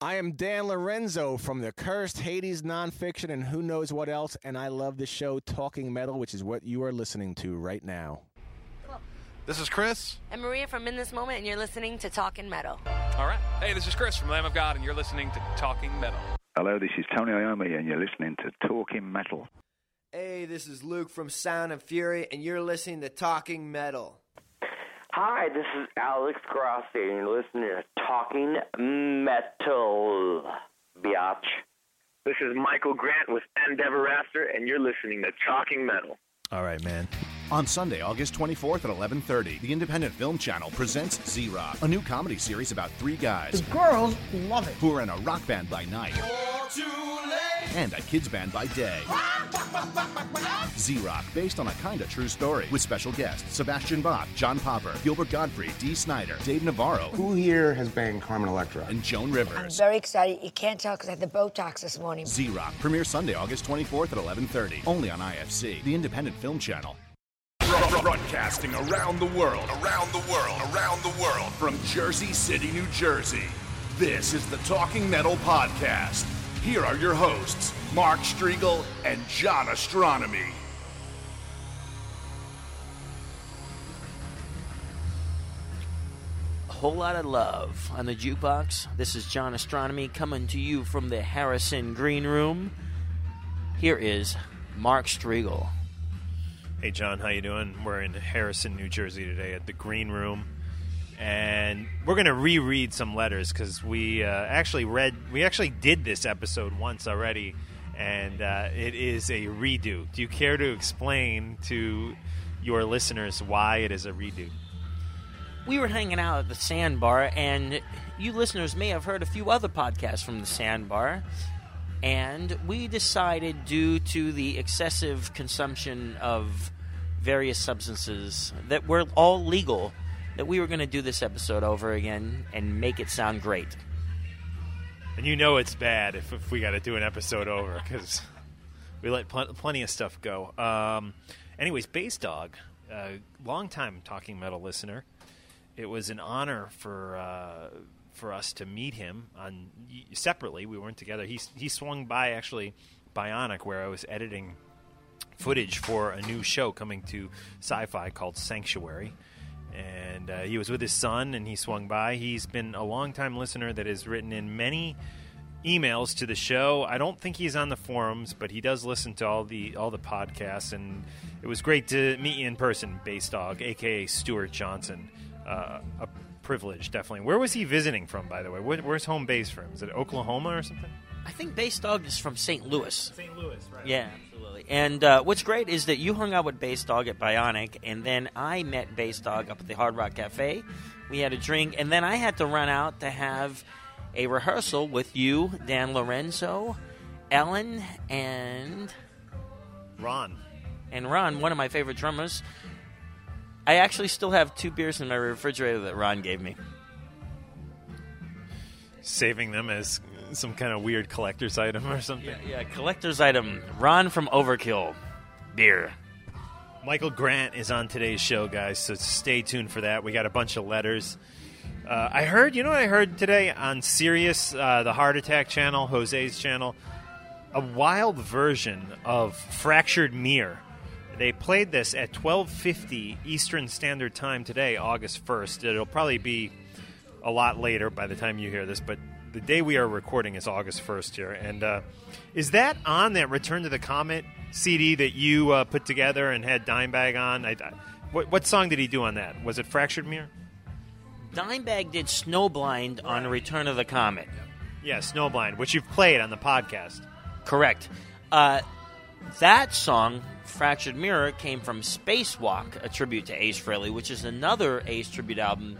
I am Dan Lorenzo from the Cursed Hades Nonfiction and who knows what else, and I love the show Talking Metal, which is what you are listening to right now. This is Chris. And Maria from In This Moment, and you're listening to Talking Metal. All right. Hey, this is Chris from Lamb of God, and you're listening to Talking Metal. Hello, this is Tony Iommi, and you're listening to Talking Metal. Hey, this is Luke from Sound and Fury, and you're listening to Talking Metal. Hi, this is Alex Grossi, and you're listening to Talking Metal, biatch. This is Michael Grant with Endeverafter, and you're listening to Talking Metal. All right, man. On Sunday, August 24th at 11:30, the Independent Film Channel presents Z-Rock, a new comedy series about three guys The girls love it. who are in a rock band by night and a kids band by day. Z-Rock, based on a kinda true story, with special guests Sebastian Bach, John Popper, Gilbert Gottfried, Dee Snider, Dave Navarro, Who here has banged Carmen Electra? and Joan Rivers. I'm very excited. You can't tell because I had the Botox this morning. Z-Rock premieres Sunday, August 24th at 11:30, only on IFC, the Independent Film Channel. Broadcasting around the world, around the world, around the world, from Jersey City, New Jersey. This is the Talking Metal Podcast. Here are your hosts, Mark Strigl and John Ostronomy. A whole lot of love on the jukebox. This is John Ostronomy coming to you from the Harrison Green Room. Here is Mark Strigl. Hey John, how you doing? We're in Harrison, New Jersey today at the Green Room, and we're going to reread some letters because we uh, actually read, we actually did this episode once already, and uh, it is a redo. Do you care to explain to your listeners why it is a redo? We were hanging out at the Sandbar, and you listeners may have heard a few other podcasts from the Sandbar. And we decided, due to the excessive consumption of various substances that were all legal, that we were going to do this episode over again and make it sound great. And you know it's bad if, if we got to do an episode over because we let pl- plenty of stuff go. Um, anyways, Bass Dog, uh, long time talking metal listener. It was an honor for uh, for us to meet him on separately. We weren't together. He he swung by actually Bionic where I was editing footage for a new show coming to Sci-Fi called Sanctuary. And uh, he was with his son, and he swung by. He's been a long-time listener that has written in many emails to the show. I don't think he's on the forums, but he does listen to all the all the podcasts, and it was great to meet you in person, Bass Dog, aka Stuart Johnson. Uh, a privilege, definitely. Where was he visiting from, by the way? Where, where's home base from? Is it Oklahoma or something? I think Bass Dog is from St. Louis. St. Louis, right? Yeah. And uh, what's great is that you hung out with Bass Dog at Bionic, and then I met Bass Dog up at the Hard Rock Cafe. We had a drink, and then I had to run out to have a rehearsal with you, Dan Lorenzo, Ellen, and Ron. And Ron, one of my favorite drummers. I actually still have two beers in my refrigerator that Ron gave me. Saving them as some kind of weird collector's item or something. Yeah, collector's item. Ron from Overkill. Beer. Michael Grant is on today's show, guys, so stay tuned for that. We got a bunch of letters. Uh, I heard, you know what I heard today on Sirius, uh, the Hard Attack channel, Jose's channel? A wild version of Fractured Mirror. They played this at 12:50 Eastern Standard Time today, August 1st. It'll probably be a lot later by the time you hear this, but the day we are recording is August first here, and uh, is that on that Return to the Comet CD that you uh, put together and had Dimebag on? I, I, what, what song did he do on that? Was it Fractured Mirror? Dimebag did Snowblind on Return of the Comet. Yeah, Snowblind, which you've played on the podcast. Correct. Uh, that song, Fractured Mirror, came from Spacewalk, a tribute to Ace Frehley, which is another Ace tribute album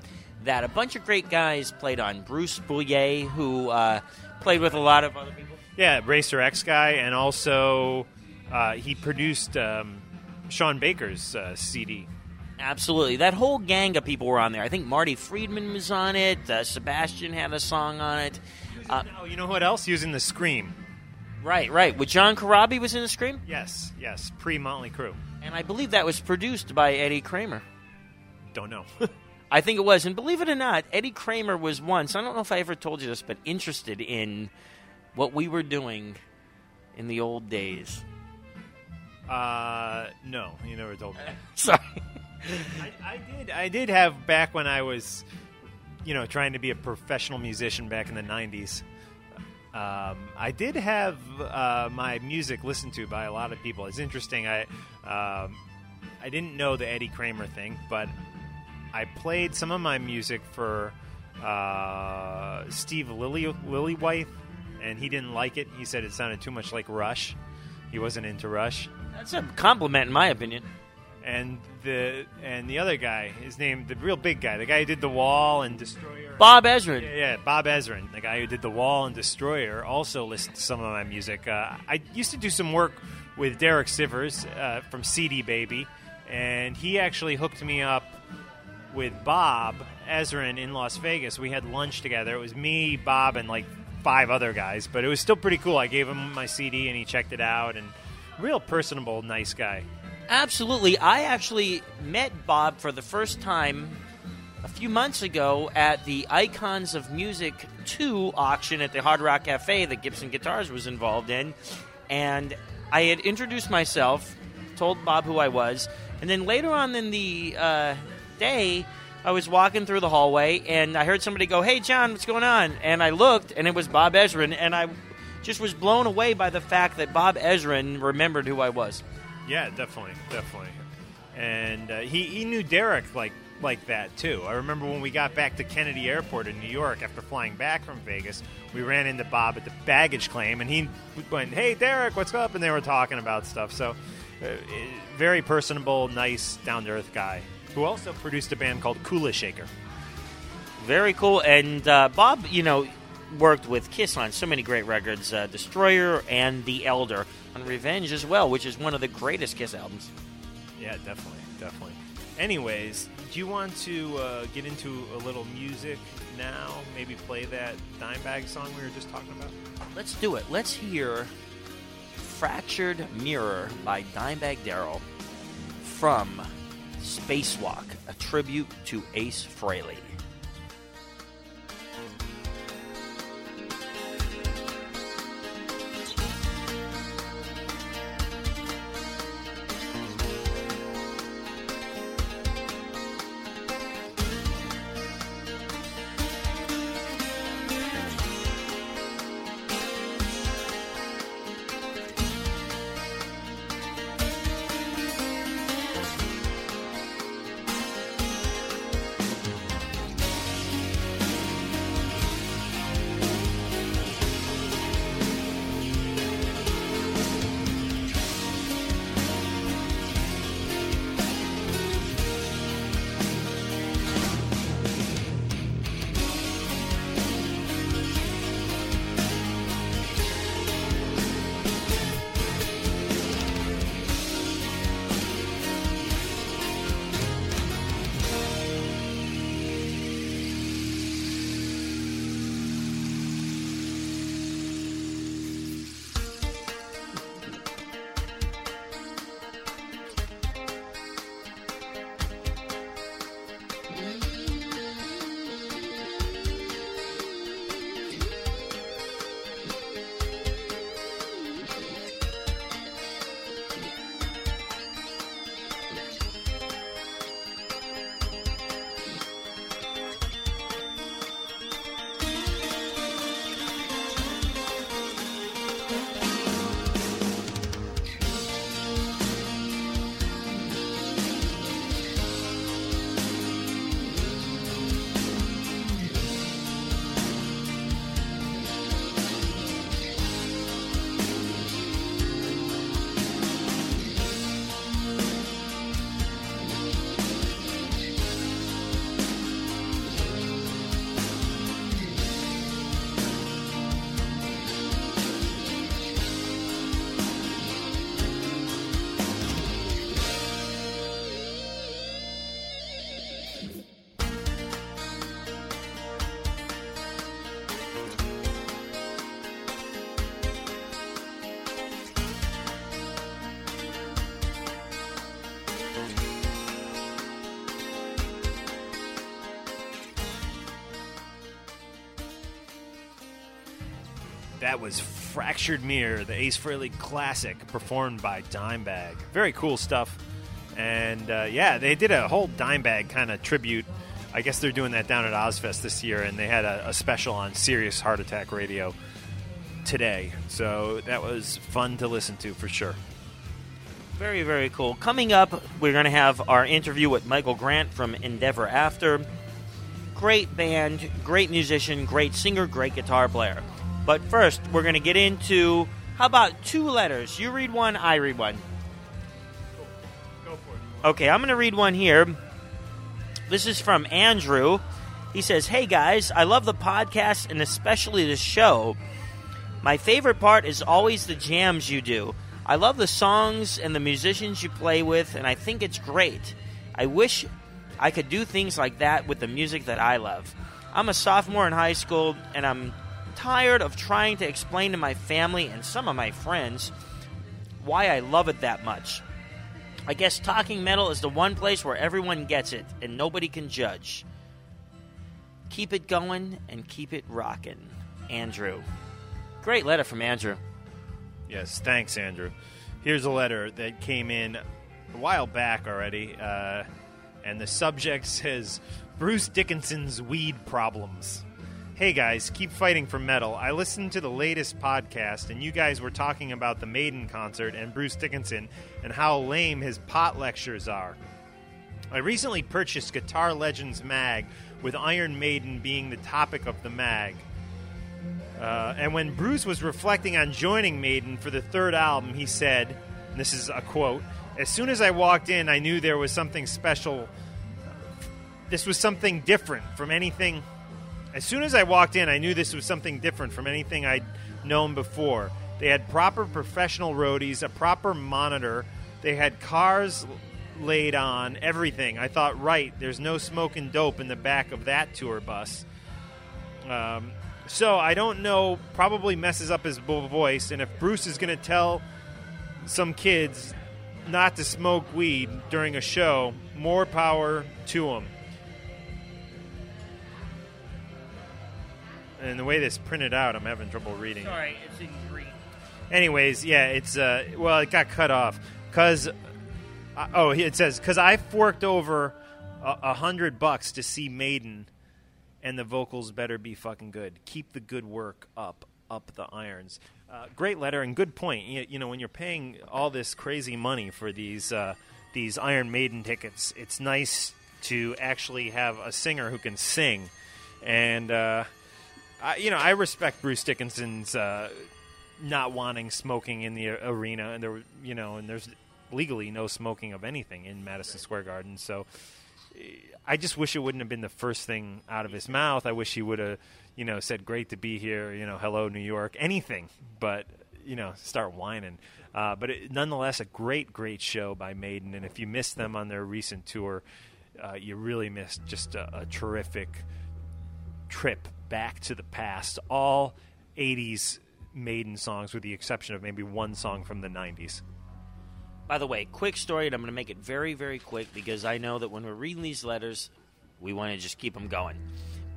that a bunch of great guys played on. Bruce Bouillet, who uh, played with a lot of other people. Yeah, Racer X guy, and also uh, he produced um, Sean Baker's uh, CD. Absolutely. That whole gang of people were on there. I think Marty Friedman was on it. Uh, Sebastian had a song on it. Uh, oh, you know what else? Using the Scream. Right, right. With John Corabi was in the Scream? Yes, yes. Pre Motley Crue. And I believe that was produced by Eddie Kramer. Don't know. I think it was. And believe it or not, Eddie Kramer was once, I don't know if I ever told you this, but interested in what we were doing in the old days. Uh, no, you never told me. Sorry. I, I did. I did have back when I was, you know, trying to be a professional musician back in the '90s. Um, I did have uh, my music listened to by a lot of people. It's interesting. I um, I didn't know the Eddie Kramer thing, but I played some of my music for uh, Steve Lily Lillywhite, and he didn't like it. He said it sounded too much like Rush. He wasn't into Rush. That's a compliment, in my opinion. And the and the other guy, his name, the real big guy, the guy who did the Wall and Destroyer. Bob Ezrin. Yeah, yeah, Bob Ezrin, the guy who did the Wall and Destroyer, also listened to some of my music. Uh, I used to do some work with Derek Sivers uh, from CD Baby, and he actually hooked me up with Bob Ezrin in Las Vegas. We had lunch together. It was me, Bob, and like five other guys, but it was still pretty cool. I gave him my CD and he checked it out, and real personable, nice guy. Absolutely. I actually met Bob for the first time a few months ago at the Icons of Music 2 auction at the Hard Rock Cafe that Gibson Guitars was involved in. And I had introduced myself, told Bob who I was, and then later on in the uh, day, I was walking through the hallway and I heard somebody go, Hey, John, what's going on? And I looked and it was Bob Ezrin, and I just was blown away by the fact that Bob Ezrin remembered who I was. Yeah, definitely, definitely. And uh, he he knew Derek like like that too. I remember when we got back to Kennedy Airport in New York after flying back from Vegas, we ran into Bob at the baggage claim, and he went, "Hey, Derek, what's up?" And they were talking about stuff. So, uh, very personable, nice, down to earth guy who also produced a band called Kula Shaker. Very cool. And uh, Bob, you know, worked with Kiss on so many great records, uh, Destroyer and The Elder, on Revenge as well, which is one of the greatest Kiss albums. Yeah, definitely, definitely. Anyways, do you want to uh, get into a little music now? Maybe play that Dimebag song we were just talking about? Let's do it. Let's hear Fractured Mirror by Dimebag Darrell from Spacewalk, a tribute to Ace Frehley. That was Fractured Mirror, the Ace Frehley classic, performed by Dimebag. Very cool stuff. And uh, yeah, they did a whole Dimebag kind of tribute. I guess they're doing that down at Ozzfest this year, and they had a, a special on Sirius Hard Attack Radio today. So that was fun to listen to for sure. Very, very cool. Coming up, we're going to have our interview with Michael Grant from Endeverafter. Great band, great musician, great singer, great guitar player. But first, we're going to get into how about two letters? You read one, I read one. Go for it. Okay, I'm going to read one here. This is from Andrew. He says, Hey guys, I love the podcast and especially the show. My favorite part is always the jams you do. I love the songs and the musicians you play with, and I think it's great. I wish I could do things like that with the music that I love. I'm a sophomore in high school, and I'm tired of trying to explain to my family and some of my friends why I love it that much. I guess talking metal is the one place where everyone gets it and nobody can judge. Keep it going and keep it rocking. Andrew. Great letter from Andrew. Yes, thanks, Andrew. Here's a letter that came in a while back already, uh, and the subject says Bruce Dickinson's weed problems. Hey guys, keep fighting for metal. I listened to the latest podcast, and you guys were talking about the Maiden concert and Bruce Dickinson and how lame his pot lectures are. I recently purchased Guitar Legends Mag, with Iron Maiden being the topic of the mag. Uh, and when Bruce was reflecting on joining Maiden for the third album, he said, and this is a quote, As soon as I walked in, I knew there was something special. This was something different from anything. As soon as I walked in, I knew this was something different from anything I'd known before. They had proper professional roadies, a proper monitor, they had cars laid on, everything. I thought, right, there's no smoking dope in the back of that tour bus. Um, so I don't know. Probably messes up his voice. And if Bruce is going to tell some kids not to smoke weed during a show, more power to him. And the way this printed out, I'm having trouble reading. Sorry, it's in green. Anyways, yeah, it's uh, well, it got cut off because uh, oh, it says because I forked over a, a hundred bucks to see Maiden, and the vocals better be fucking good. Keep the good work up, up the irons. Uh, great letter and good point. You, you know, when you're paying all this crazy money for these uh, these Iron Maiden tickets, it's nice to actually have a singer who can sing, and. I, you know, I respect Bruce Dickinson's uh, not wanting smoking in the arena, and there, you know, and there's legally no smoking of anything in Madison Square Garden. So, I just wish it wouldn't have been the first thing out of his mouth. I wish he would have, you know, said "Great to be here," you know, "Hello, New York," anything, but you know, start whining. Uh, but it, nonetheless, a great, great show by Maiden, and if you missed them on their recent tour, uh, you really missed just a, a terrific trip back to the past. All 80s Maiden songs, with the exception of maybe one song from the 90s. By the way, quick story, and I'm going to make it very, very quick because I know that when we're reading these letters, we want to just keep them going.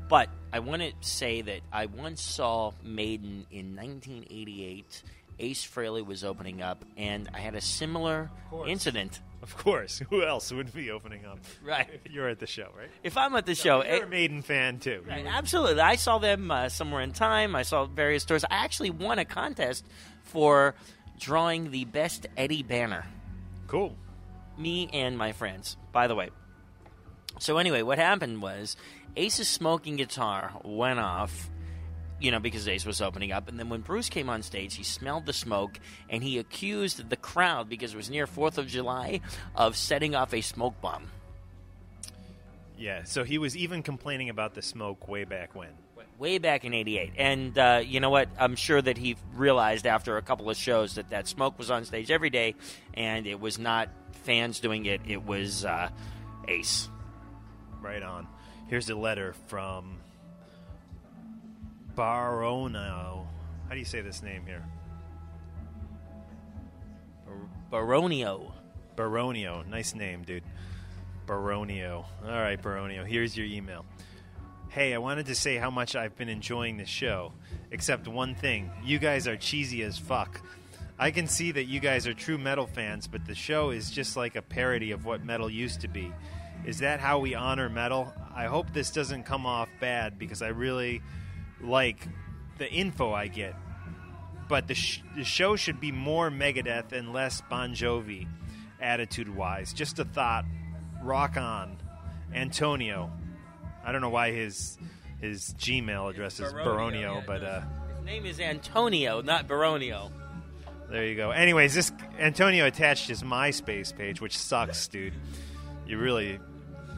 But I want to say that I once saw Maiden in 1988. Ace Frehley was opening up, and I had a similar incident. Of course. Who else would be opening up? Right. You're at the show, right? If I'm at the show, You're it- a Maiden fan, too. Right, absolutely. I saw them uh, somewhere in time. I saw various tours. I actually won a contest for drawing the best Eddie banner. Cool. Me and my friends, by the way. So, anyway, what happened was Ace's smoking guitar went off, you know, because Ace was opening up. And then when Bruce came on stage, he smelled the smoke and he accused the crowd, because it was near 4th of July, of setting off a smoke bomb. Yeah, so he was even complaining about the smoke way back when. way back in '88. And uh, you know what? I'm sure that he realized after a couple of shows that that smoke was on stage every day, and it was not fans doing it. It was uh, Ace. Right on. Here's a letter from Barono. How do you say this name here? Baronio. Baronio. Nice name, dude. Baronio. All right, Baronio. Here's your email. Hey, I wanted to say how much I've been enjoying the show. Except one thing you guys are cheesy as fuck. I can see that you guys are true metal fans, but the show is just like a parody of what metal used to be. Is that how we honor metal? I hope this doesn't come off bad because I really like the info I get. But the, sh- the show should be more Megadeth and less Bon Jovi, attitude wise. Just a thought. Rock on. Antonio. I don't know why his his Gmail address is Baronio, yeah, but uh, His name is Antonio, not Baronio. there you go. Anyways, this Antonio attached his MySpace page, which sucks, dude. You really,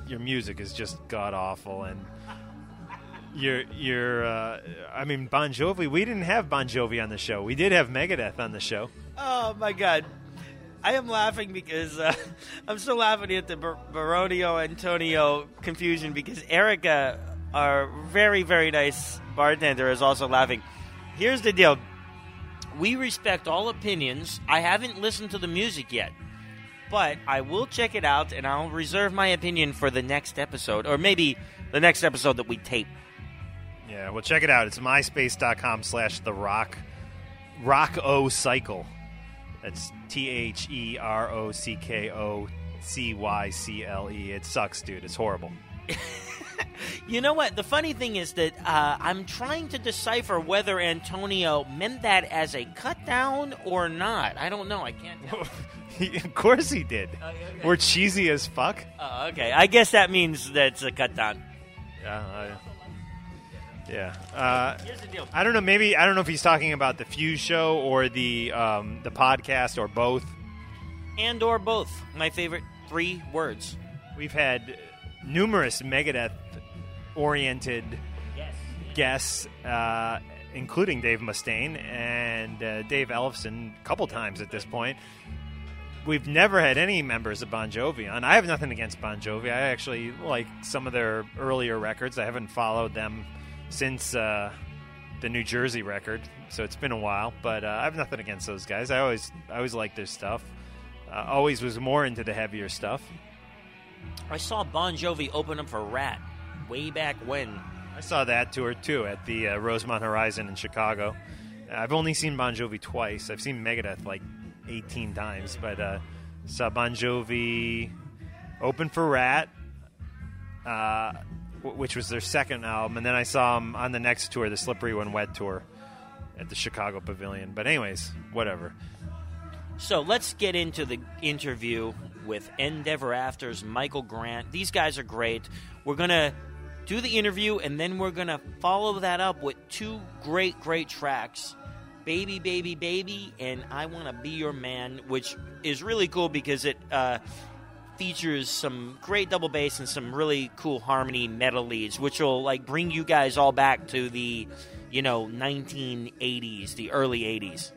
your music is just god awful, and you're you're. Uh, I mean, Bon Jovi. We didn't have Bon Jovi on the show. We did have Megadeth on the show. Oh my god. I am laughing because uh, I'm still laughing at the Bar- Baronio Antonio confusion because Erica, our very, very nice bartender, is also laughing. Here's the deal we respect all opinions. I haven't listened to the music yet, but I will check it out and I'll reserve my opinion for the next episode, or maybe the next episode that we tape. Yeah, well, check it out. It's myspace.com slash the rock rock o cycle. That's T H E R O C K O C Y C L E. It sucks, dude. It's horrible. You know what? The funny thing is that uh, I'm trying to decipher whether Antonio meant that as a cut down or not. I don't know. I can't of course he did. We're cheesy as fuck. Oh, okay. I guess that means that's a cut down. Yeah. I, yeah. Uh, Here's the deal. I don't know. Maybe I don't know if he's talking about the Fuse show or the um, the podcast or both. And or both. My favorite three words. We've had numerous Megadeth oriented guests, uh, including Dave Mustaine and uh, Dave Ellefson a couple times at this point. We've never had any members of Bon Jovi on. I have nothing against Bon Jovi. I actually like some of their earlier records. I haven't followed them since uh, the New Jersey record, so it's been a while. But uh, I have nothing against those guys. I always, I always liked their stuff. Uh, always was more into the heavier stuff. I saw Bon Jovi open up for Ratt way back when. I saw that tour too at the uh, Rosemont Horizon in Chicago. I've only seen Bon Jovi twice. I've seen Megadeth like 18 times, but uh, saw Bon Jovi open for Ratt, uh, which was their second album, and then I saw them on the next tour, the Slippery When Wet tour, at the Chicago Pavilion. But anyways, whatever. So let's get into the interview with Endeverafter's Michael Grant. These guys are great. We're to do the interview and then we're to follow that up with two great, great tracks Baby, Baby, Baby and I Want to Be Your Man, which is really cool because it uh, features some great double bass and some really cool harmony metal leads, which will like bring you guys all back to the, you know, 1980s, the early 80s.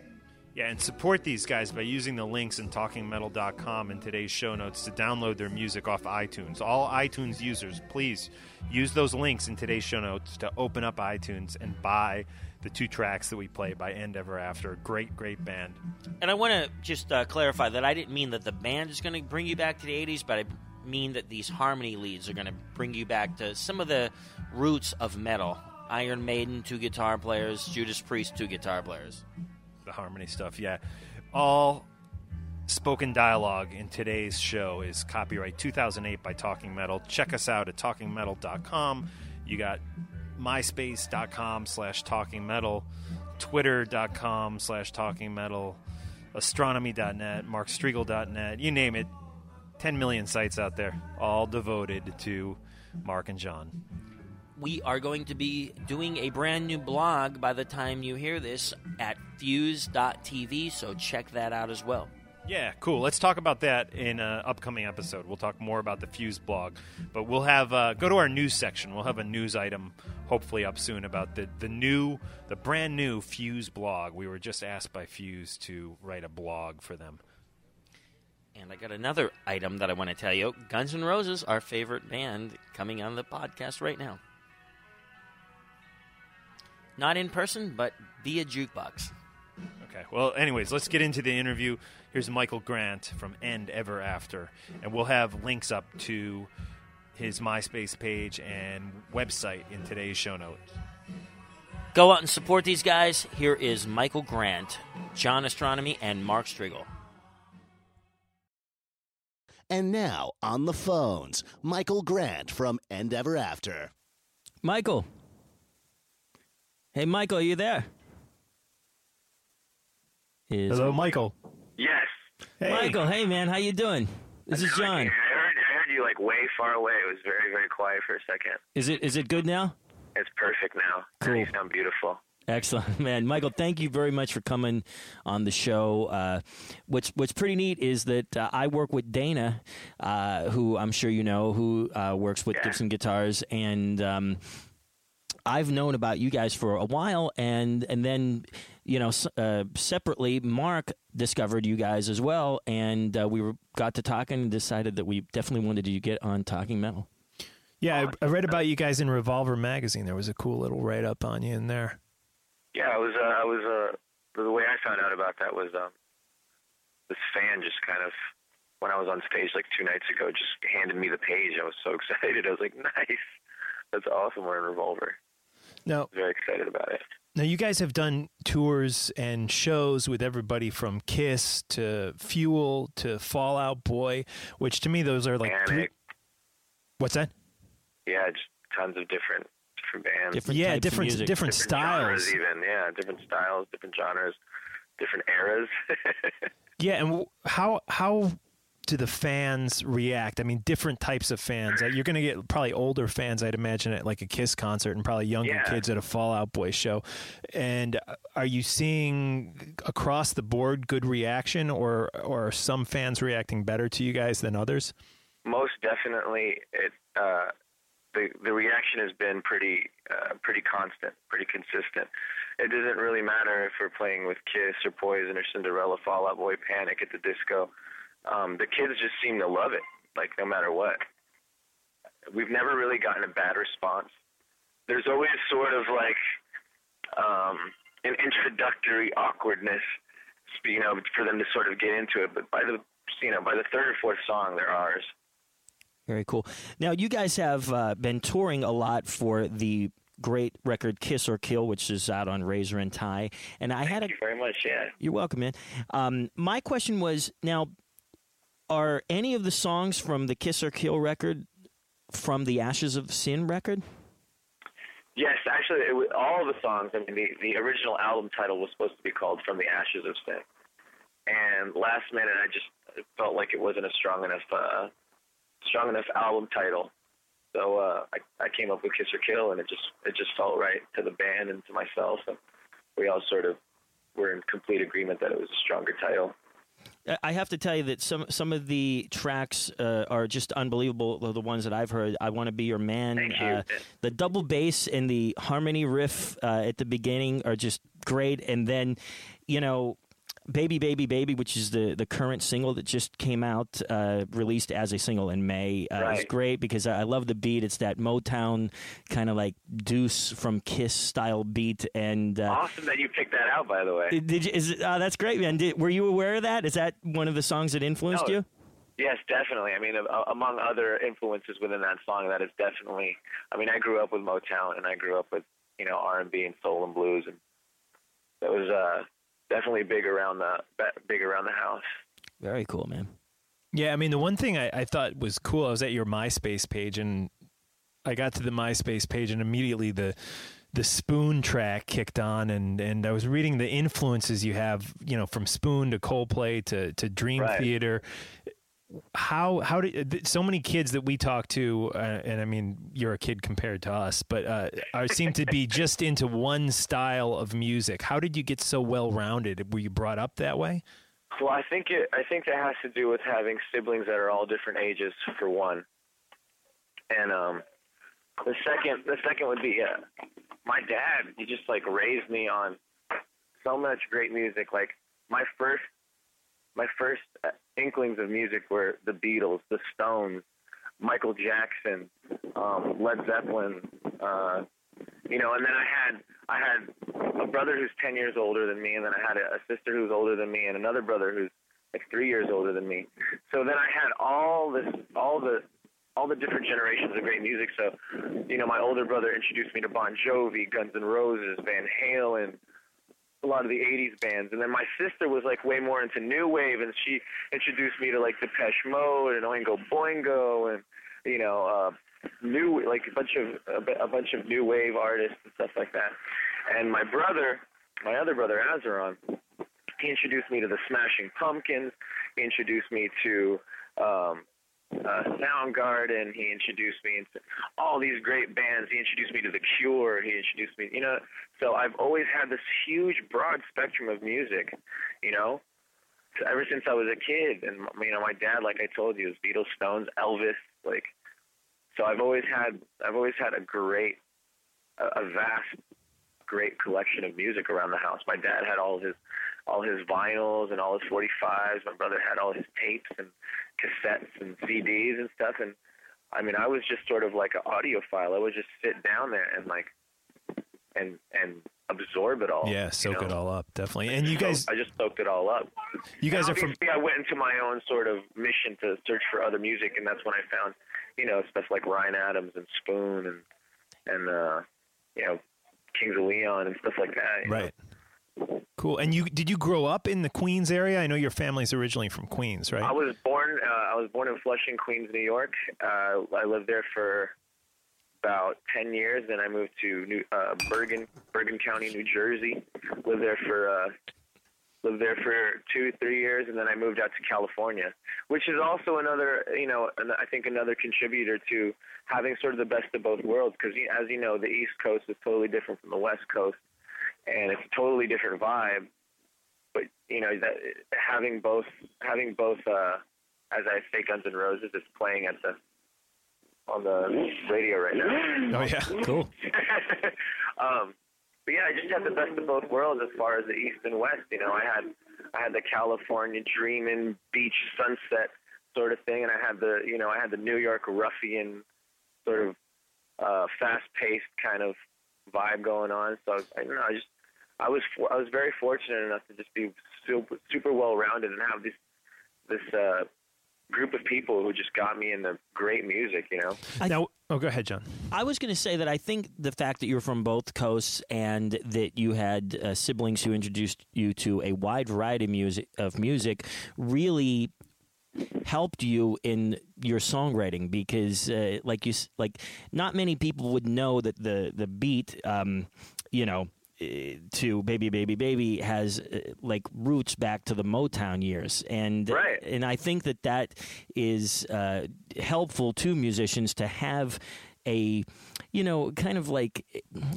Yeah, and support these guys by using the links in talkingmetal.com in today's show notes to download their music off iTunes. All iTunes users, please use those links in today's show notes to open up iTunes and buy the two tracks that we play by Endeverafter. Great, great band. And I want to just uh, clarify that I didn't mean that the band is going to bring you back to the 80s, but I mean that these harmony leads are going to bring you back to some of the roots of metal. Iron Maiden, two guitar players, Judas Priest, two guitar players. The harmony stuff, yeah. All spoken dialogue in today's show is copyright 2008 by Talking Metal. Check us out at talkingmetal.com. You got myspace.com slash talking metal, twitter.com slash talking metal, astronomy.net, markstriegel.net, you name it. 10 million sites out there, all devoted to Mark and John. We are going to be doing a brand new blog by the time you hear this at fuse.tv, so check that out as well. Yeah, cool. Let's talk about that in an upcoming episode. We'll talk more about the Fuse blog, but we'll have uh, go to our news section. We'll have a news item hopefully up soon about the the new, the brand new Fuse blog. We were just asked by Fuse to write a blog for them. And I got another item that I want to tell you Guns N' Roses, our favorite band, coming on the podcast right now. Not in person, but via jukebox. Okay. Well, anyways, let's get into the interview. Here's Michael Grant from Endeverafter, and we'll have links up to his MySpace page and website in today's show notes. Go out and support these guys. Here is Michael Grant, John Ostronomy, and Mark Strigl. And now on the phones, Michael Grant from Endeverafter. Michael. Hey, Michael, are you there? Is Hello, Michael. Yes. Hey. Michael, hey man, how you doing? This is John. I heard, I heard you like way far away. It was very, very quiet for a second. Is it is it good now? It's perfect now. Cool. You sound beautiful. Excellent, man. Michael, thank you very much for coming on the show. Uh, what's what's pretty neat is that uh, I work with Dana, uh, who I'm sure you know, who uh, works with Gibson Guitars, and um, I've known about you guys for a while, and and then you know uh, separately, Mark discovered you guys as well, and uh, we were got to talking and decided that we definitely wanted to get on Talking Metal. Yeah, I, I read about you guys in Revolver magazine. There was a cool little write up on you in there. Yeah, I was. Uh, I was. Uh, the way I found out about that was um, this fan just kind of, when I was on stage like two nights ago, just handed me the page. I was so excited. I was like, nice. That's awesome. We're in Revolver. No. Very excited about it. Now, you guys have done tours and shows with everybody from Kiss to Fuel to Fallout Boy, which to me, those are like three. Panic. What's that? Yeah, just tons of different different bands. Different Yeah, types of different- music. different genres styles. even. Yeah, different styles, different genres, different eras. Yeah, and how how do the fans react? I mean, different types of fans. You're going to get probably older fans, I'd imagine, at like a Kiss concert, and probably younger Yeah. kids at a Fallout Boy show. And are you seeing across the board good reaction, or or are some fans reacting better to you guys than others? Most definitely, it uh, the the reaction has been pretty uh, pretty constant, pretty consistent. It doesn't really matter if we're playing with Kiss or Poison or Cinderella, Fallout Boy, Panic at the Disco. Um, the kids just seem to love it, like no matter what. We've never really gotten a bad response. There's always sort of like um, an introductory awkwardness, you know, for them to sort of get into it. But by the you know by the third or fourth song, they're ours. Very cool. Now, you guys have uh, been touring a lot for the great record "Kiss or Kill," which is out on Razor and Tie. And I had a Thank you very much. Yeah. You're welcome, man. Um, my question was now: Are any of the songs from the Kiss or Kill record from the Ashes of Sin record? Yes, actually, it was, all of the songs. I mean, the the original album title was supposed to be called "From the Ashes of Sin," and last minute, I just felt like it wasn't a strong enough uh, strong enough album title. So uh, I I came up with "Kiss or Kill," and it just it just felt right to the band and to myself, and we all sort of were in complete agreement that it was a stronger title. I- I have to tell you that some some of the tracks uh, are just unbelievable. The- ones that I've heard, "I Want to Be Your Man," Thank you. Uh, the double bass and the harmony riff uh, at the beginning are just great. And then, you know, "Baby, Baby, Baby," which is the the current single that just came out, uh, released as a single in May, uh, is great because I love the beat. It's that Motown kind of like Deuce from Kiss style beat, and uh, Awesome that you picked that out, by the way. did you, is uh, that's great, man. Did, were you aware of that? Is that one of the songs that influenced No. you? Yes, definitely. I mean, among other influences within that song, that is definitely. I mean, I grew up with Motown, and I grew up with you know R and B and soul and blues, and that was uh, definitely big around the big around the house. Very cool, man. Yeah, I mean, the one thing I, I thought was cool, I was at your MySpace page and I got to the MySpace page and immediately the the Spoon track kicked on and, and I was reading the influences you have, you know, from Spoon to Coldplay to, to Dream Right. Theater. How how do so many kids that we talk to, uh, and I mean you're a kid compared to us, but uh, are seem to be just into one style of music. How did you get so well rounded? Were you brought up that way? Well, I think it. I think that has to do with having siblings that are all different ages, for one. And um, the second, the second would be uh, my dad. He just like raised me on so much great music. Like my first, my first uh, inklings of music were the Beatles, the Stones, Michael Jackson, um, Led Zeppelin. Uh, you know, and then I had I had a brother who's ten years older than me, and then I had a, a sister who's older than me, and another brother who's like three years older than me. So then I had all this, all the all the different generations of great music. So, you know, my older brother introduced me to Bon Jovi, Guns N' Roses, Van Halen, a lot of the '80s bands, and then my sister was like way more into new wave, and she introduced me to like Depeche Mode and Oingo Boingo, and you know, uh, new like a bunch of a, bunch of new wave artists and stuff like that. And my brother, my other brother Azeron, he introduced me to the Smashing Pumpkins. He introduced me to um, uh, Soundgarden. He introduced me into all these great bands. He introduced me to The Cure. He introduced me, you know. So I've always had this huge, broad spectrum of music, you know, so ever since I was a kid. And you know, my dad, like I told you, was Beatles, Stones, Elvis, like. So I've always had, I've always had a great, a, a vast, great collection of music around the house. My dad had all his all his vinyls and all his 45s. My brother had all his tapes and cassettes and CDs and stuff. And I mean, I was just sort of like an audiophile. I would just sit down there and like and and absorb it all. Yeah, soak you it all up, definitely. And you guys, I just soaked it all up. You guys And are from- I went into my own sort of mission to search for other music, and that's when I found, you know, stuff like Ryan Adams and Spoon and and uh, you know, Kings of Leon and stuff like that. you know. Cool. And you did you grow up in the Queens area? I know your family's originally from Queens, right? I was born. Uh, I was born in Flushing, Queens, New York. Uh, I lived there for about ten years. Then I moved to New, uh, Bergen, Bergen County, New Jersey. Lived there for uh, lived there for two, three years, and then I moved out to California, which is also another, you know, I think another contributor to having sort of the best of both worlds. Because as you know, the East Coast is totally different from the West Coast, and it's a totally different vibe. But you know that having both having both uh, as I say Guns N' Roses is playing at the on the radio right now. Oh yeah, cool. um, but yeah, I just had the best of both worlds as far as the East and West. You know, I had I had the California dreaming beach sunset sort of thing, and I had the you know I had the New York ruffian sort of uh, fast paced kind of vibe going on. So I don't know, I just I was for, I was very fortunate enough to just be super super well rounded and have this this uh, group of people who just got me into great music. You know. now, oh, go ahead, John. I was going to say that I think the fact that you're from both coasts and that you had uh, siblings who introduced you to a wide variety of music, of music really helped you in your songwriting because uh, like you like not many people would know that the the beat um, you know to baby baby baby has uh, like roots back to the motown years and Right. and I think that that is uh, helpful to musicians to have a you know kind of like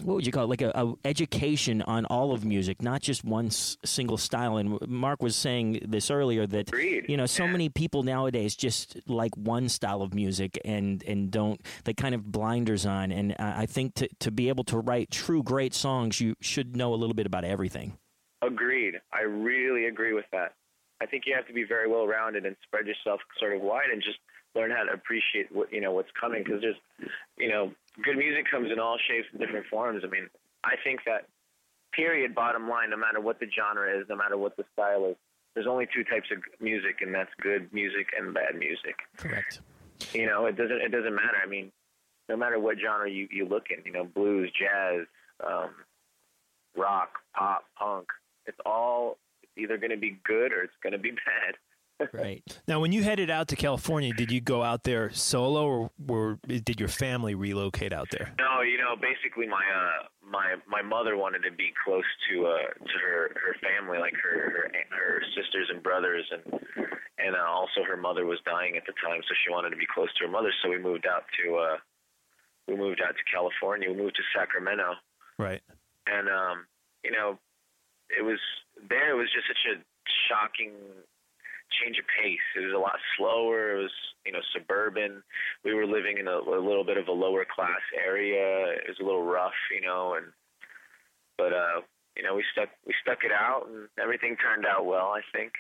what would you call it? Like a, a education on all of music not just one s- single style. And mark was saying this earlier that you know so many people nowadays just like one style of music and and don't they kind of blinders on. And i I think to to be able to write true great songs you should know a little bit about everything. Agreed. I really agree with that. I think you have to be very well rounded and spread yourself sort of wide and just learn how to appreciate what you know what's coming because there's you know good music comes in all shapes and different forms. I mean, I think that period bottom line no matter what the genre is, no matter what the style is, there's only two types of music and that's good music and bad music. correct You know, it doesn't it doesn't matter. I mean, no matter what genre you you look in, you know, blues, jazz, um rock, pop, punk, it's all it's either going to be good or it's going to be bad. Right. Now, when you headed out to California, did you go out there solo, or, or did your family relocate out there? No, you know, basically my uh my my mother wanted to be close to uh to her her family, like her her her sisters and brothers and and uh, also her mother was dying at the time, so she wanted to be close to her mother, so we moved out to uh we moved out to California. We moved to Sacramento. Right. and um, you know, it was there. It was just such a shocking change of pace. It was a lot slower. It was you know suburban. We were living in a, a little bit of a lower class area. It was a little rough, you know, and but uh, you know we stuck we stuck it out, and everything turned out well. I think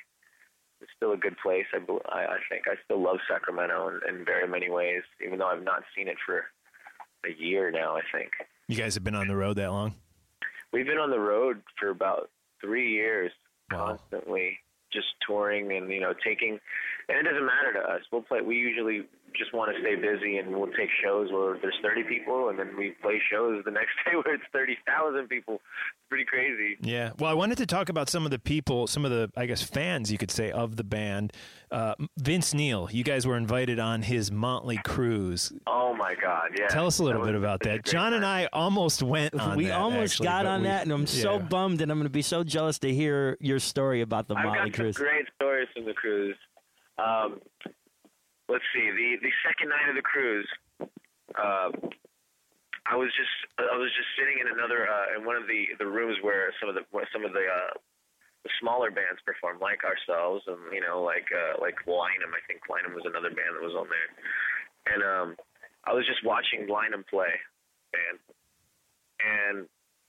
it's still a good place. I I, I think I still love Sacramento in, in very many ways, even though I've not seen it for a year now. I think. You guys have been on the road that long? We've been on the road for about three years, constantly just touring and you know taking. And it doesn't matter to us. We'll play. We usually just want to stay busy, and we'll take shows where there's 30 people, and then we play shows the next day where it's 30,000 people. It's pretty crazy. Yeah. Well, I wanted to talk about some of the people, some of the, I guess, fans, you could say, of the band. Uh, Vince Neil, you guys were invited on his Motley cruise. Oh my God! Yeah. Tell us a little bit about that. great John and. I almost went on we that, almost actually, got on we- that, and I'm so bummed, and I'm going to be so jealous to hear your story about the I've Motley got some Cruise. great stories from the cruise. Um, let's see. The the second night of the cruise, uh, I was just I was just sitting in another uh, in one of the the rooms where some of the some of the uh, the smaller bands perform, like ourselves, and you know, like uh, like Lynam. I think Lynam was another band that was on there, and um, I was just watching Lynam play, band, and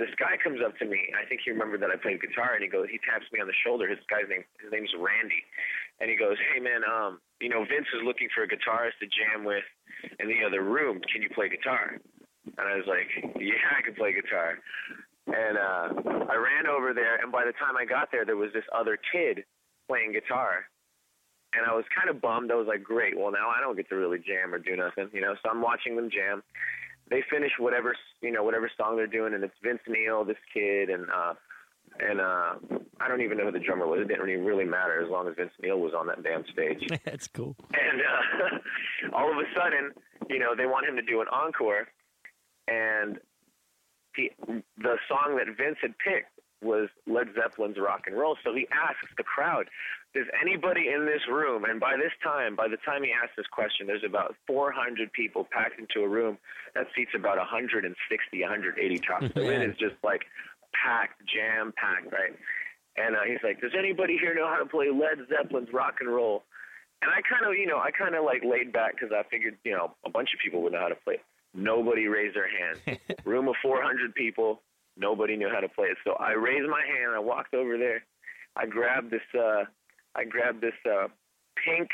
this guy comes up to me. I think he remembered that I played guitar, and he goes, he taps me on the shoulder. His guy's name, his name's Randy, and he goes, "Hey man, um, you know Vince is looking for a guitarist to jam with in the other room. Can you play guitar?" And I was like, "Yeah, I can play guitar." And uh, I ran over there, and by the time I got there, there was this other kid playing guitar, and I was kind of bummed. I was like, "Great, well now I don't get to really jam or do nothing, you know." So I'm watching them jam. They finish whatever you know whatever song they're doing, and it's Vince Neil, this kid, and uh, and uh, I don't even know who the drummer was. It didn't really, really matter as long as Vince Neil was on that damn stage. That's cool. And uh, all of a sudden, you know, they want him to do an encore, and he, the song that Vince had picked was Led Zeppelin's "Rock and Roll." So he asks the crowd, "Does anybody in this room?" And by this time, by the time he asked this question, there's about 400 people packed into a room that seats about 160, 180 tops. So it is just like packed, jam packed, right? And uh, he's like, "Does anybody here know how to play Led Zeppelin's "Rock and Roll"? And I kind of, you know, I kind of like laid back because I figured, you know, a bunch of people would know how to play it. Nobody raised their hand. Room of 400 people, nobody knew how to play it. So I raised my hand. I walked over there. I grabbed this, uh, I grabbed this uh, pink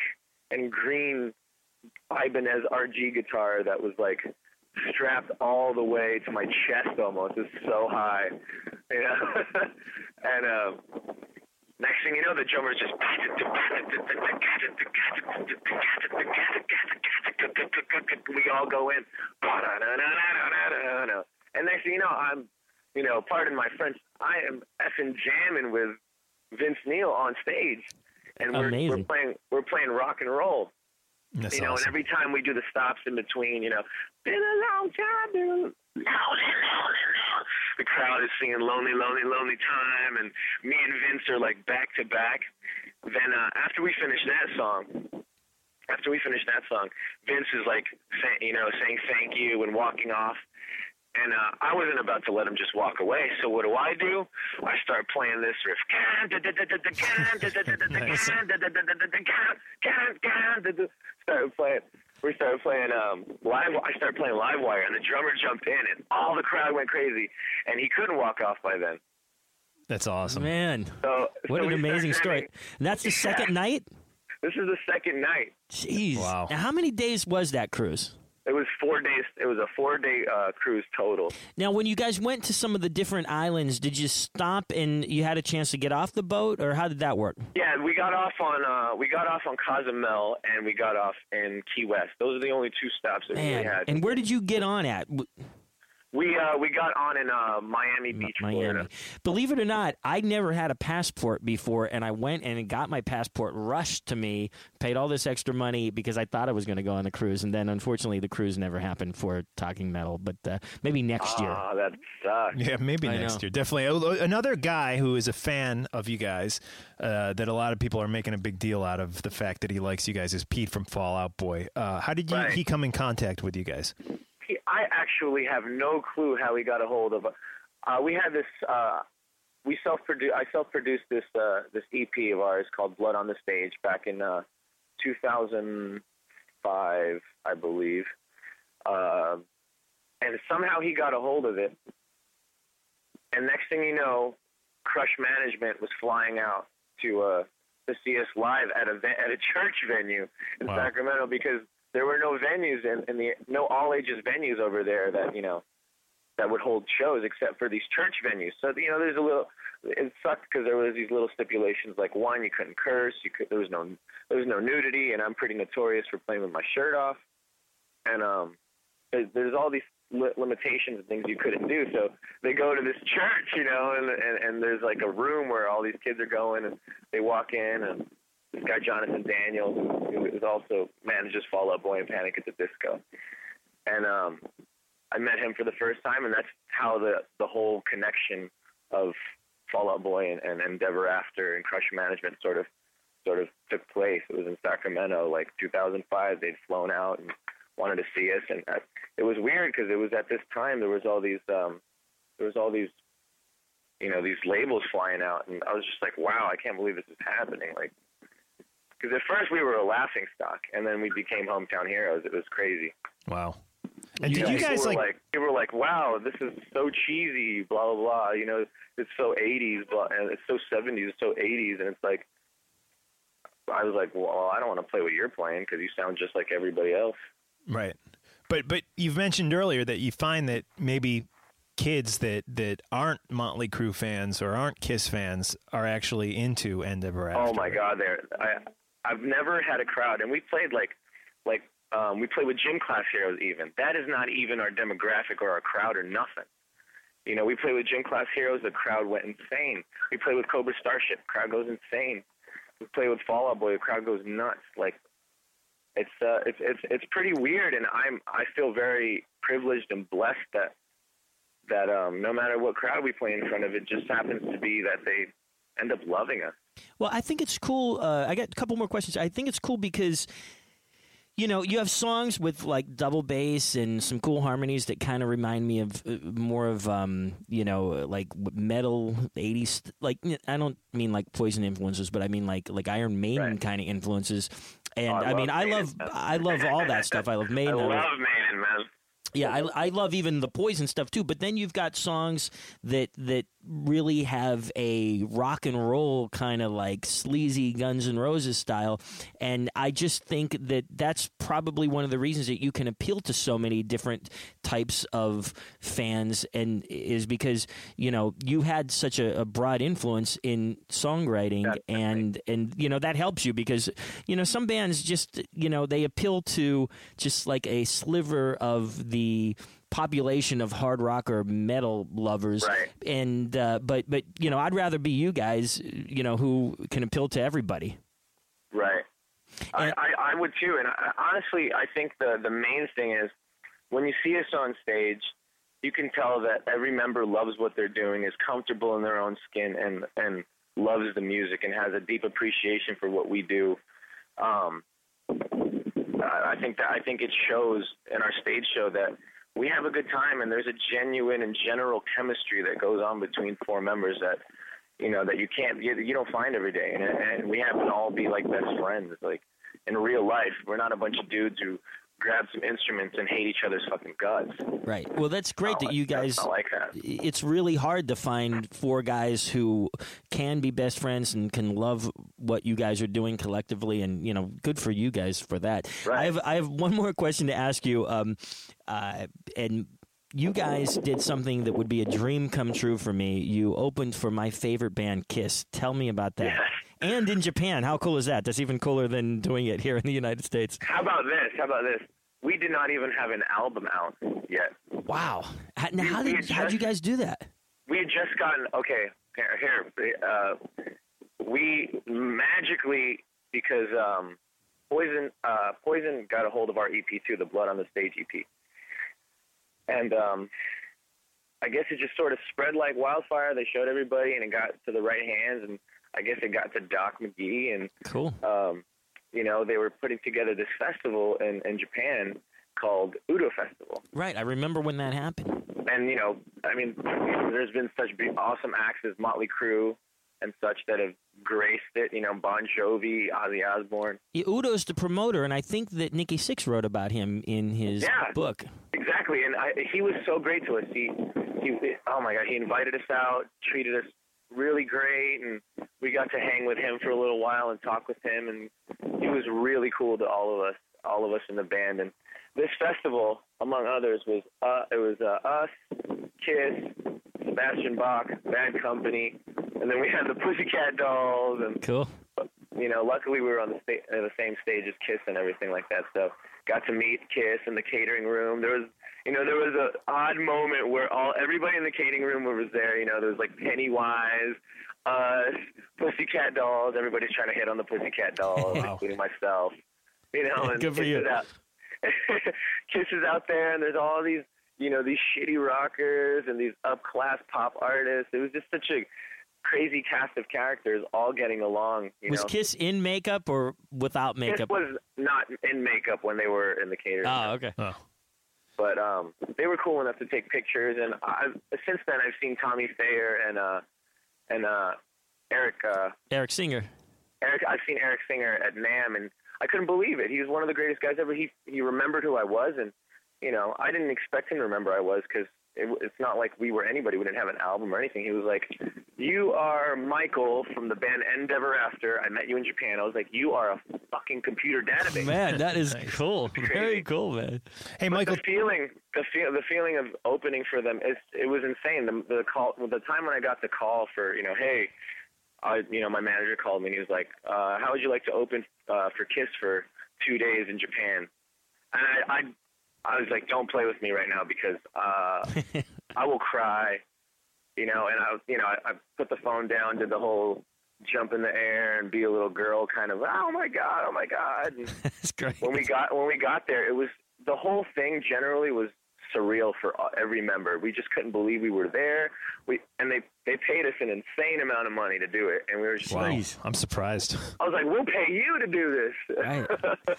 and green Ibanez RG guitar that was like strapped all the way to my chest almost. It's so high. Yeah. and uh, next thing you know, the drummer's just we all go in. And next thing you know, I'm, you know, pardon my French, I am effing jamming with Vince Neil on stage, and we're, we're playing we're playing rock and roll. That's you know, awesome. and every time we do the stops in between, you know, been a long time, been a. The crowd is singing "Lonely, Lonely, Lonely Time," and me and Vince are like back to back. Then uh, after we finish that song, after we finish that song, Vince is like, say, you know, saying thank you and walking off. And uh, I wasn't about to let him just walk away. So what do I do? I start playing this riff. Started playing. We started playing um, live. I started playing live wire, and the drummer jumped in, and all the crowd went crazy. And he couldn't walk off by then. That's awesome. Man, So what so an amazing story. jamming. And that's the second night? This is the second night. Jeez. Wow. Now, how many days was that cruise? It was four days. It was a four-day uh, cruise total. Now, when you guys went to some of the different islands, did you stop and you had a chance to get off the boat, or how did that work? Yeah, we got off on uh, we got off on Cozumel and we got off in Key West. Those are the only two stops that we had. and where did you get on at? W- we uh, we got on in uh, Miami Beach, Miami. Florida. Believe it or not, I never had a passport before, and I went and got my passport rushed to me, paid all this extra money because I thought I was going to go on the cruise, and then unfortunately the cruise never happened for Talking Metal, but uh, maybe next year. Ah, that sucks. Yeah, maybe I next know. year. Definitely. Another guy who is a fan of you guys uh, that a lot of people are making a big deal out of the fact that he likes you guys is Pete from Fall Out Boy. Uh, how did you, Right. he come in contact with you guys? Actually have no clue how he got a hold of. Uh, we had this. Uh, we self produced. I self produced this uh, this EP of ours called Blood on the Stage back in uh, 2005, I believe. Uh, and somehow he got a hold of it. And next thing you know, Crush Management was flying out to uh, to see us live at a ve- at a church venue in Wow. Sacramento because there were no venues in, in the no all ages venues over there that you know that would hold shows except for these church venues. So you know, there's a little it sucked because there was these little stipulations like one, you couldn't curse, you could there was no there was no nudity, and I'm pretty notorious for playing with my shirt off, and um, there's, there's all these li- limitations and things you couldn't do. So they go to this church, you know, and, and and there's like a room where all these kids are going, and they walk in, and this guy Jonathan Daniels, who is also manages Fall Out Boy and Panic at the Disco, and um, I met him for the first time, and that's how the the whole connection of Fall Out Boy and, and Endeverafter and Crush Management sort of sort of took place. It was in Sacramento, like 2005. They'd flown out and wanted to see us, and I, it was weird because it was at this time there was all these um, there was all these you know these labels flying out, and I was just like, wow, I can't believe this is happening. Like, because at first we were a laughing stock, and then we became hometown heroes. It was crazy. Wow. And did you guys were like? People were like, "Wow, this is so cheesy." Blah blah blah. You know, it's so '80s, blah, and it's so '70s, it's so '80s, and it's like, I was like, "Well, I don't want to play what you're playing because you sound just like everybody else." Right. But but you've mentioned earlier that you find that maybe kids that that aren't Motley Crue fans or aren't Kiss fans are actually into Endeverafter. Oh my God, there. I I've never had a crowd, and we played like like um, we played with gym class heroes. Even that is not even our demographic or our crowd or nothing. You know, we play with gym class heroes. The crowd went insane. We play with Cobra Starship. Crowd goes insane. We play with Fall Out Boy. The crowd goes nuts. Like it's uh, it's it's it's pretty weird, and I'm I feel very privileged and blessed that that um, no matter what crowd we play in front of, it just happens to be that they end up loving us. Well, I think it's cool. Uh, I got a couple more questions. I think it's cool because. You know, you have songs with like double bass and some cool harmonies that kind of remind me of uh, more of, um, you know, like metal '80s. Like, I don't mean like Poison influences, but I mean like like Iron Maiden kind of influences. And Oh, I I, mean, I love. I love all that stuff. I love Maiden. I love- Maiden, man. yeah, I, I love even the Poison stuff too. But then you've got songs that that really have a rock and roll kind of like sleazy Guns N' Roses style, and I just think that that's probably one of the reasons that you can appeal to so many different types of fans, and is because you know you had such a, a broad influence in songwriting, and and you know that helps you because you know some bands just you know they appeal to just like a sliver of the population of hard rock or metal lovers and uh, but but you know I'd rather be you guys you know who can appeal to everybody Right. I, I, I would too, and I, honestly, I think the the main thing is when you see us on stage, you can tell that every member loves what they're doing, is comfortable in their own skin, and and loves the music and has a deep appreciation for what we do. Um, I think that I think it shows in our stage show that we have a good time, and there's a genuine and general chemistry that goes on between four members that you know that you can't you, you don't find every day. And, and we happen to all be like best friends like in real life. We're not a bunch of dudes who grab some instruments and hate each other's fucking guts right well that's great that you guys I like that it's really hard to find four guys who can be best friends and can love what you guys are doing collectively and you know good for you guys for that Right. i have i have one more question to ask you um uh and you guys did something that would be a dream come true for me. You opened for my favorite band, Kiss. Tell me about that. And in Japan, how cool is that? That's even cooler than doing it here in the United States. how about this how about this we did not even have an album out yet Wow. How, now, how did had how'd you guys do that? we had just gotten okay here here uh we magically because um poison uh poison got a hold of our ep too the blood on the stage ep and um i guess it just sort of spread like wildfire they showed everybody and it got to the right hands and i guess it got to Doc McGhee and Cool. um you know they were putting together this festival in in japan called udo festival Right. I remember when that happened. and you know, I mean, there's been such awesome acts as Motley Crue and such that have graced it. You know, Bon Jovi, Ozzy Osbourne. Yeah, Udo's the promoter, and I think that Nikki Sixx wrote about him in his Yeah. book. Exactly, and I, he was so great to us. He, he, oh my God, he invited us out, treated us really great, and we got to hang with him for a little while and talk with him, and he was really cool to all of us, all of us in the band. And this festival, among others, was uh, it was uh, us, Kiss, Sebastian Bach, Bad Company, and then we had the Pussycat Dolls, and Cool. you know, luckily we were on the sta- the same stage as Kiss and everything like that. So got to meet Kiss in the catering room. There was, you know, there was a odd moment where all everybody in the catering room was there. You know, there was like Pennywise, us, Pussycat Dolls. Everybody's trying to hit on the Pussycat Dolls, including myself. You know, and Good for Kiss you. out- Kiss is out there, and there's all these, you know, these shitty rockers and these up class pop artists. It was just such a crazy cast of characters all getting along. You Was know? Kiss in makeup or without makeup? Kiss was not in makeup when they were in the catering. Oh, room. Ah, okay. But um, they were cool enough to take pictures, and I've, since then I've seen Tommy Thayer and uh, and uh, Eric. Uh, Eric Singer. Eric, I've seen Eric Singer at NAMM, and I couldn't believe it. He was one of the greatest guys ever. He he remembered who I was, and you know I didn't expect him to remember who I was because it, it's not like we were anybody. We didn't have an album or anything. He was like, "You are Michael from the band Endeverafter. I met you in Japan." I was like, "You are a fucking computer database." Man, that is cool. Very cool, man. Hey, But the feeling, the feel, the feeling of opening for them is it was insane. The the call, the time when I got the call for you know, hey, I you know my manager called me and he was like, uh, how would you like to open uh, for Kiss for two days in Japan? And I I, I was like, don't play with me right now because uh, I will cry, you know. And I you know I, I put the phone down, did the whole jump in the air and be a little girl kind of oh my god oh my god That's great. when we got when we got there, it was the whole thing generally was surreal for every member. We just couldn't believe we were there. We and they they paid us an insane amount of money to do it, and we were just Wow, like, I'm surprised. I was like, we'll pay you to do this. Right.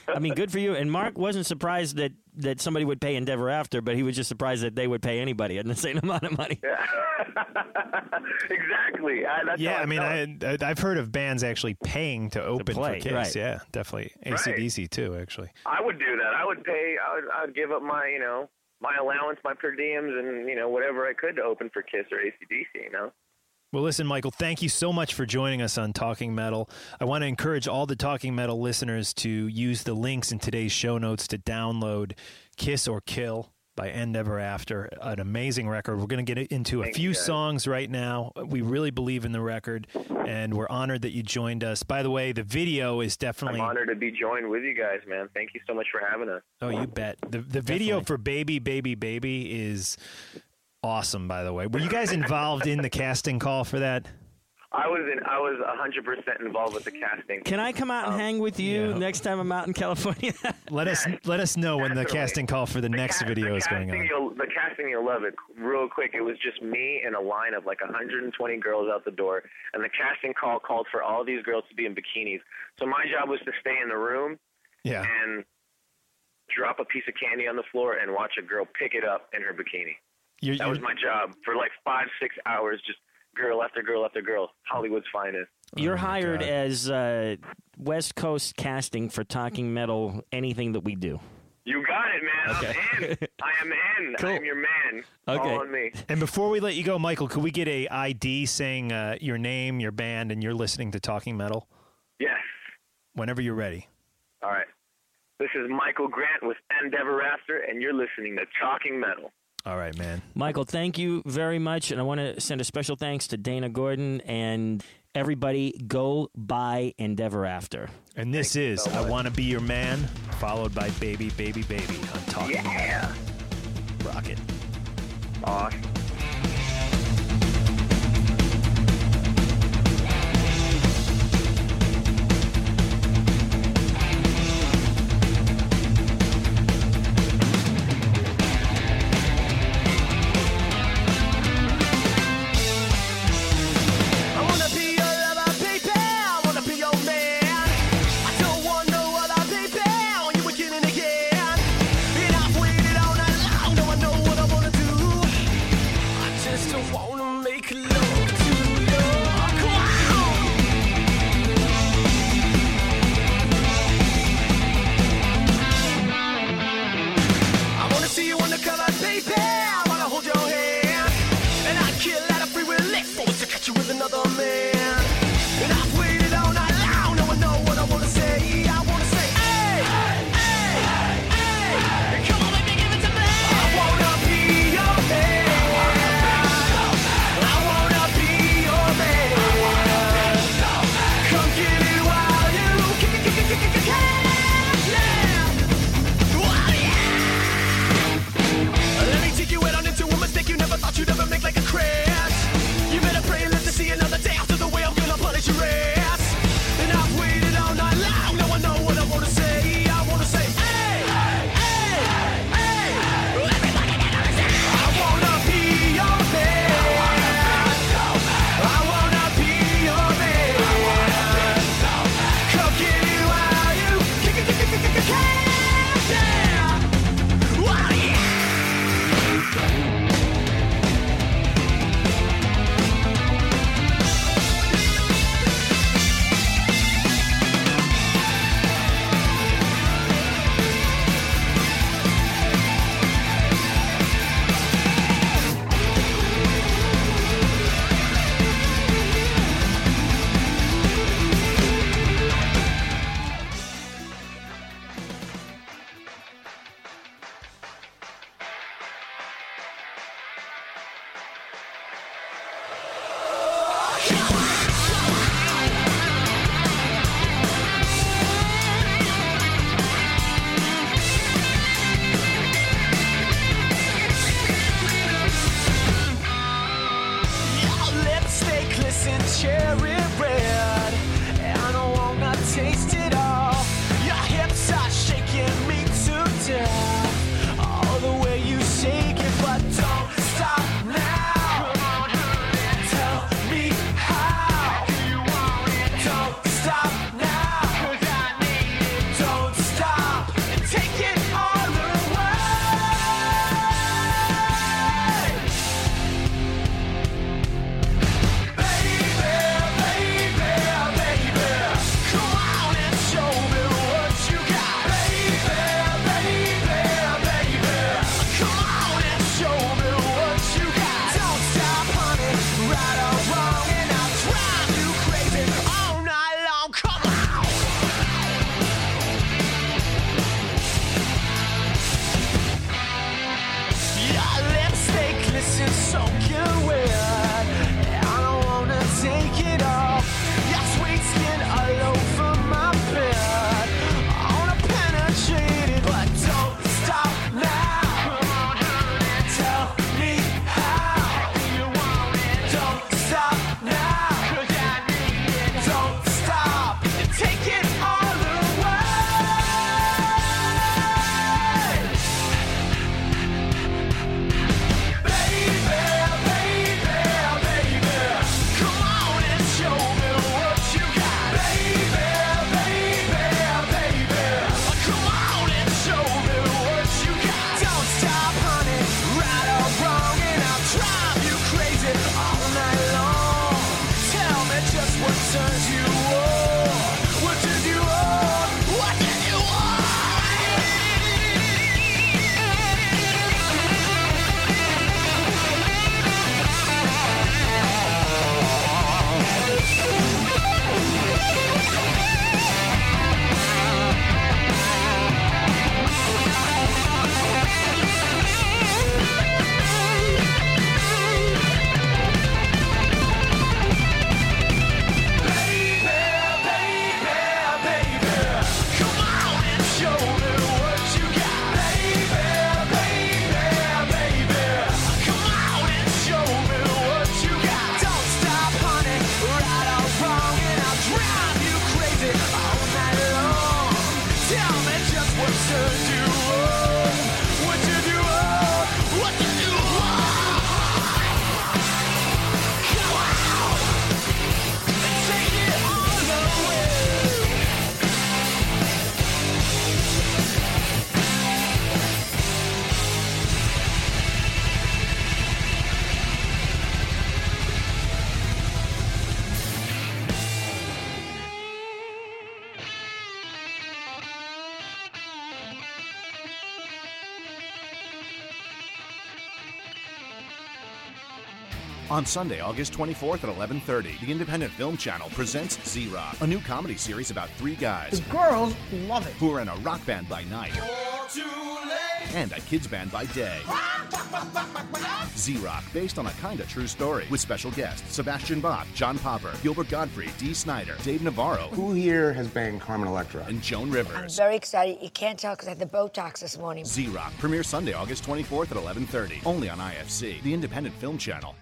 I mean, good for you. And Mark wasn't surprised that, that somebody would pay Endeverafter, but he was just surprised that they would pay anybody at the same amount of money. exactly. I, that's yeah, how I mean. I, I- I've heard of bands actually paying to open play, for Kiss. right. Yeah, definitely. ACDC too, actually. I would do that. I would pay. I would. I would give up my you know my allowance, my per diems, and you know whatever I could to open for Kiss or ACDC. You know. Well, listen, Michael, thank you so much for joining us on Talking Metal. I want to encourage all the Talking Metal listeners to use the links in today's show notes to download Kiss or Kill by Endeverafter, an amazing record. We're going to get into a Thank few songs right now. We really believe in the record, and we're honored that you joined us. By the way, the video is definitely. I'm honored to be joined with you guys, man. Thank you so much for having us. Oh, you bet. The the video for Baby Baby Baby is awesome, by the way. Were you guys involved in the casting call for that? I was in. I was 100 percent involved with the casting. Can I come out and um, hang with you next time I'm out in California? Let us let us know when the casting call for the next video is going on. You'll, the casting, you'll love it. Real quick, it was just me and a line of like 120 girls out the door, and the casting call called for all these girls to be in bikinis. So my job was to stay in the room Yeah. and drop a piece of candy on the floor and watch a girl pick it up in her bikini. You're, That was my job for like five, six hours, just girl after girl after girl. Hollywood's finest. You're hired as uh, West Coast casting for Talking Metal, anything that we do. You got it, man. Okay. I'm in. I am in. I am your man. Okay. Call on me. And before we let you go, Michael, could we get a ID saying uh, your name, your band, and you're listening to Talking Metal? Yes. Whenever you're ready. All right. This is Michael Grant with Endeverafter, and you're listening to Talking Metal. All right, man. Michael, thank you very much. And I want to send a special thanks to Dana Gordon and everybody. Go buy Endeverafter. And this is I Want to Be Your Man, followed by Baby, Baby, Baby on Talking Yeah. Rocket. Awesome. On Sunday, August 24th at 11:30, the Independent Film Channel presents Z-Rock, a new comedy series about three guys The girls love it. who are in a rock band by night and a kids band by day. Z-Rock, based on a kinda true story, with special guests Sebastian Bach, John Popper, Gilbert Gottfried, Dee Snider, Dave Navarro, Who here has banged Carmen Electra? and Joan Rivers. I'm Rivers. very excited. You can't tell because I had the Botox this morning. Z-Rock premieres Sunday, August 24th at 11:30, only on IFC, the Independent Film Channel.